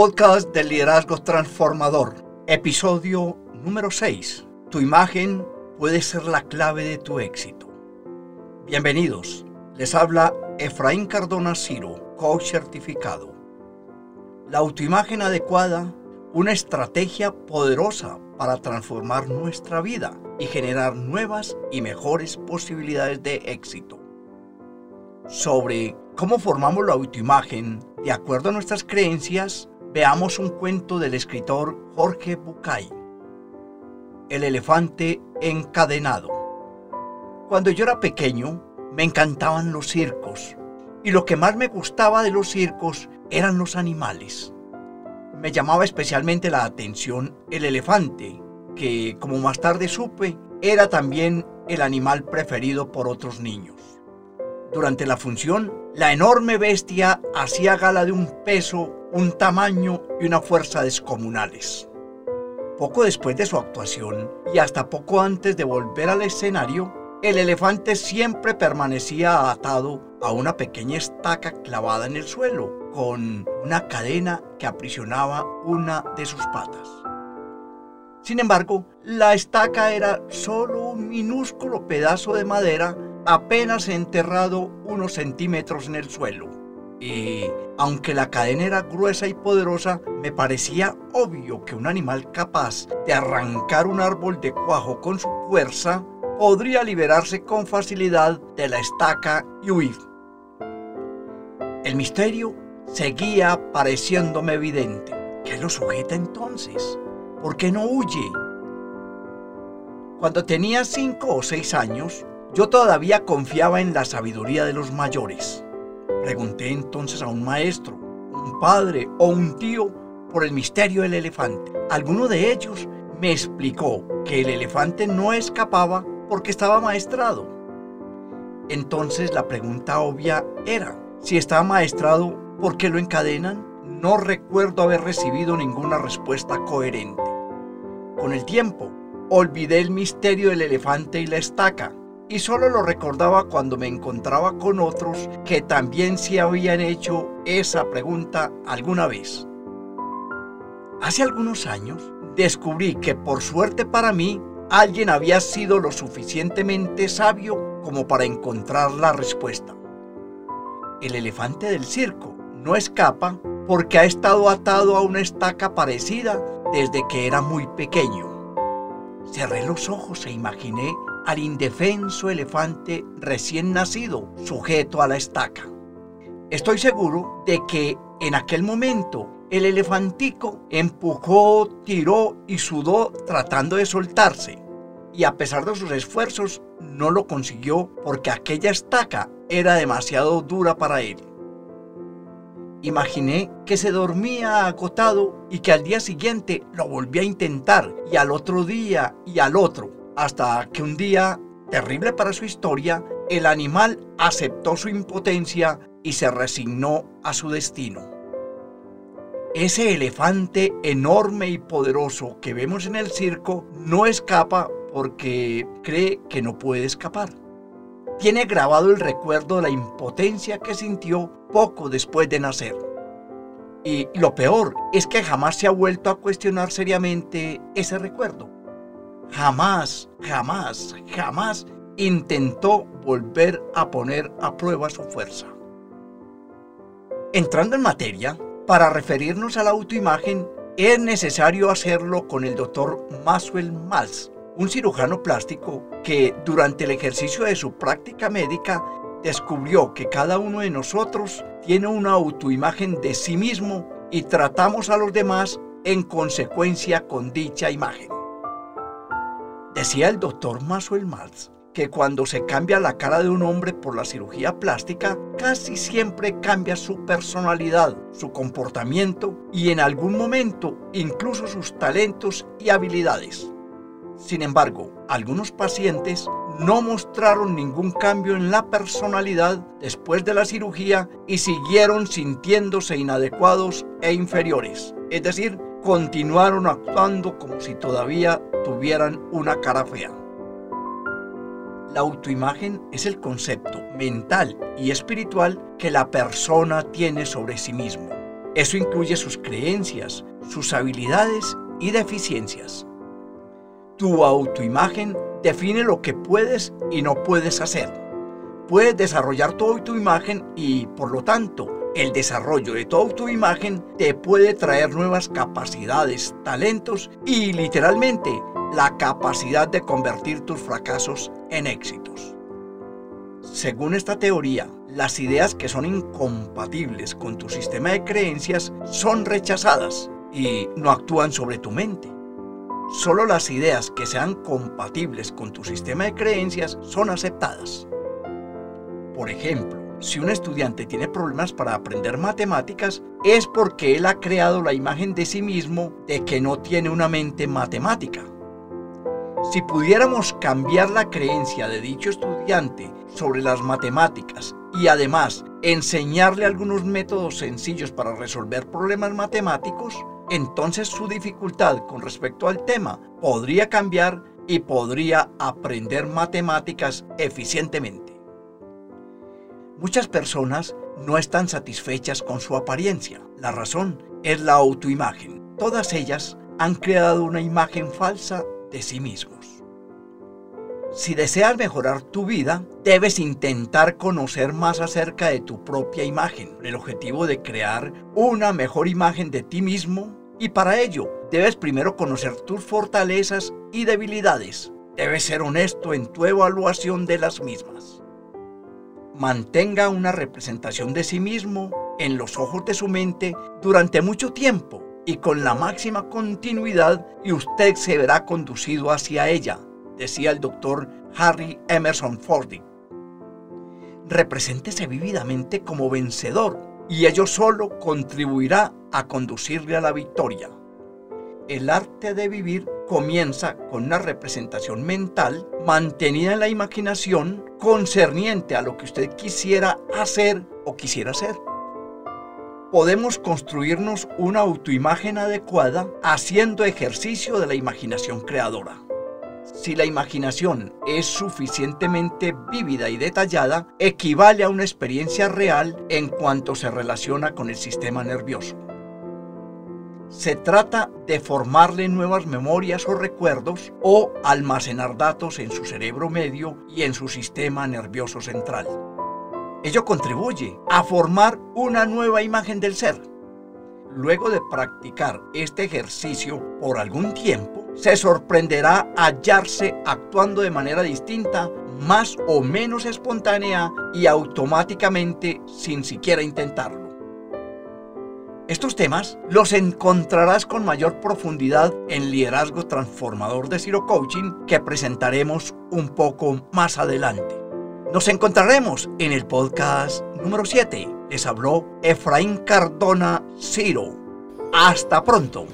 podcast del liderazgo transformador, episodio número 6. Tu imagen puede ser la clave de tu éxito. Bienvenidos, les habla Efraín Cardona Ciro, coach certificado. La autoimagen adecuada, una estrategia poderosa para transformar nuestra vida y generar nuevas y mejores posibilidades de éxito. Sobre cómo formamos la autoimagen de acuerdo a nuestras creencias, veamos un cuento del escritor Jorge Bucay. El elefante encadenado. Cuando yo era pequeño, me encantaban los circos y lo que más me gustaba de los circos eran los animales. Me llamaba especialmente la atención el elefante, que, como más tarde supe, era también el animal preferido por otros niños. Durante la función, la enorme bestia hacía gala de un peso, un tamaño y una fuerza descomunales. Poco después de su actuación y hasta poco antes de volver al escenario, el elefante siempre permanecía atado a una pequeña estaca clavada en el suelo, con una cadena que aprisionaba una de sus patas. Sin embargo, la estaca era solo un minúsculo pedazo de madera apenas enterrado unos centímetros en el suelo. Y aunque la cadena era gruesa y poderosa, me parecía obvio que un animal capaz de arrancar un árbol de cuajo con su fuerza podría liberarse con facilidad de la estaca y huir. El misterio seguía pareciéndome evidente. ¿Qué lo sujeta entonces? ¿Por qué no huye? Cuando tenía cinco o seis años, yo todavía confiaba en la sabiduría de los mayores. Pregunté entonces a un maestro, un padre o un tío por el misterio del elefante. Alguno de ellos me explicó que el elefante no escapaba porque estaba maestrado. Entonces la pregunta obvia era, si estaba maestrado, ¿por qué lo encadenan? No recuerdo haber recibido ninguna respuesta coherente. Con el tiempo, olvidé el misterio del elefante y la estaca, y solo lo recordaba cuando me encontraba con otros que también se habían hecho esa pregunta alguna vez. Hace algunos años descubrí que por suerte para mí, alguien había sido lo suficientemente sabio como para encontrar la respuesta. El elefante del circo no escapa porque ha estado atado a una estaca parecida desde que era muy pequeño. Cerré los ojos e imaginé al indefenso elefante recién nacido sujeto a la estaca. Estoy seguro de que en aquel momento el elefantico empujó, tiró y sudó tratando de soltarse. Y a pesar de sus esfuerzos, no lo consiguió porque aquella estaca era demasiado dura para él. Imaginé que se dormía agotado y que al día siguiente lo volvía a intentar y al otro día y al otro, hasta que un día, terrible para su historia, el animal aceptó su impotencia y se resignó a su destino. Ese elefante enorme y poderoso que vemos en el circo no escapa porque cree que no puede escapar tiene grabado el recuerdo de la impotencia que sintió poco después de nacer. Y lo peor es que jamás se ha vuelto a cuestionar seriamente ese recuerdo. Jamás, jamás, jamás intentó volver a poner a prueba su fuerza. Entrando en materia, para referirnos a la autoimagen, es necesario hacerlo con el doctor Maxwell Maltz, un cirujano plástico que durante el ejercicio de su práctica médica descubrió que cada uno de nosotros tiene una autoimagen de sí mismo y tratamos a los demás en consecuencia con dicha imagen. Decía el doctor Maxwell Maltz que cuando se cambia la cara de un hombre por la cirugía plástica, casi siempre cambia su personalidad, su comportamiento y en algún momento incluso sus talentos y habilidades. Sin embargo, algunos pacientes no mostraron ningún cambio en la personalidad después de la cirugía y siguieron sintiéndose inadecuados e inferiores. Es decir, continuaron actuando como si todavía tuvieran una cara fea. La autoimagen es el concepto mental y espiritual que la persona tiene sobre sí mismo. Eso incluye sus creencias, sus habilidades y deficiencias. Tu autoimagen define lo que puedes y no puedes hacer. Puedes desarrollar tu autoimagen y, por lo tanto, el desarrollo de tu autoimagen te puede traer nuevas capacidades, talentos y, literalmente, la capacidad de convertir tus fracasos en éxitos. Según esta teoría, las ideas que son incompatibles con tu sistema de creencias son rechazadas y no actúan sobre tu mente. Solo las ideas que sean compatibles con tu sistema de creencias son aceptadas. Por ejemplo, si un estudiante tiene problemas para aprender matemáticas, es porque él ha creado la imagen de sí mismo de que no tiene una mente matemática. Si pudiéramos cambiar la creencia de dicho estudiante sobre las matemáticas y además enseñarle algunos métodos sencillos para resolver problemas matemáticos, entonces su dificultad con respecto al tema podría cambiar y podría aprender matemáticas eficientemente. Muchas personas no están satisfechas con su apariencia. La razón es la autoimagen. Todas ellas han creado una imagen falsa de sí mismos. Si deseas mejorar tu vida, debes intentar conocer más acerca de tu propia imagen, el objetivo de crear una mejor imagen de ti mismo y para ello debes primero conocer tus fortalezas y debilidades. Debes ser honesto en tu evaluación de las mismas. Mantenga una representación de sí mismo en los ojos de su mente durante mucho tiempo y con la máxima continuidad y usted se verá conducido hacia ella, decía el doctor Harry Emerson Fording. Represéntese vívidamente como vencedor y ello solo contribuirá a conducirle a la victoria. El arte de vivir comienza con una representación mental mantenida en la imaginación concerniente a lo que usted quisiera hacer o quisiera ser podemos construirnos una autoimagen adecuada haciendo ejercicio de la imaginación creadora. Si la imaginación es suficientemente vívida y detallada, equivale a una experiencia real en cuanto se relaciona con el sistema nervioso. Se trata de formarle nuevas memorias o recuerdos o almacenar datos en su cerebro medio y en su sistema nervioso central. Ello contribuye a formar una nueva imagen del ser. Luego de practicar este ejercicio por algún tiempo, se sorprenderá hallarse actuando de manera distinta, más o menos espontánea y automáticamente sin siquiera intentarlo. Estos temas los encontrarás con mayor profundidad en Liderazgo Transformador de Ciro Coaching que presentaremos un poco más adelante. Nos encontraremos en el podcast número 7. Les habló Efraín Cardona Ciro. Hasta pronto.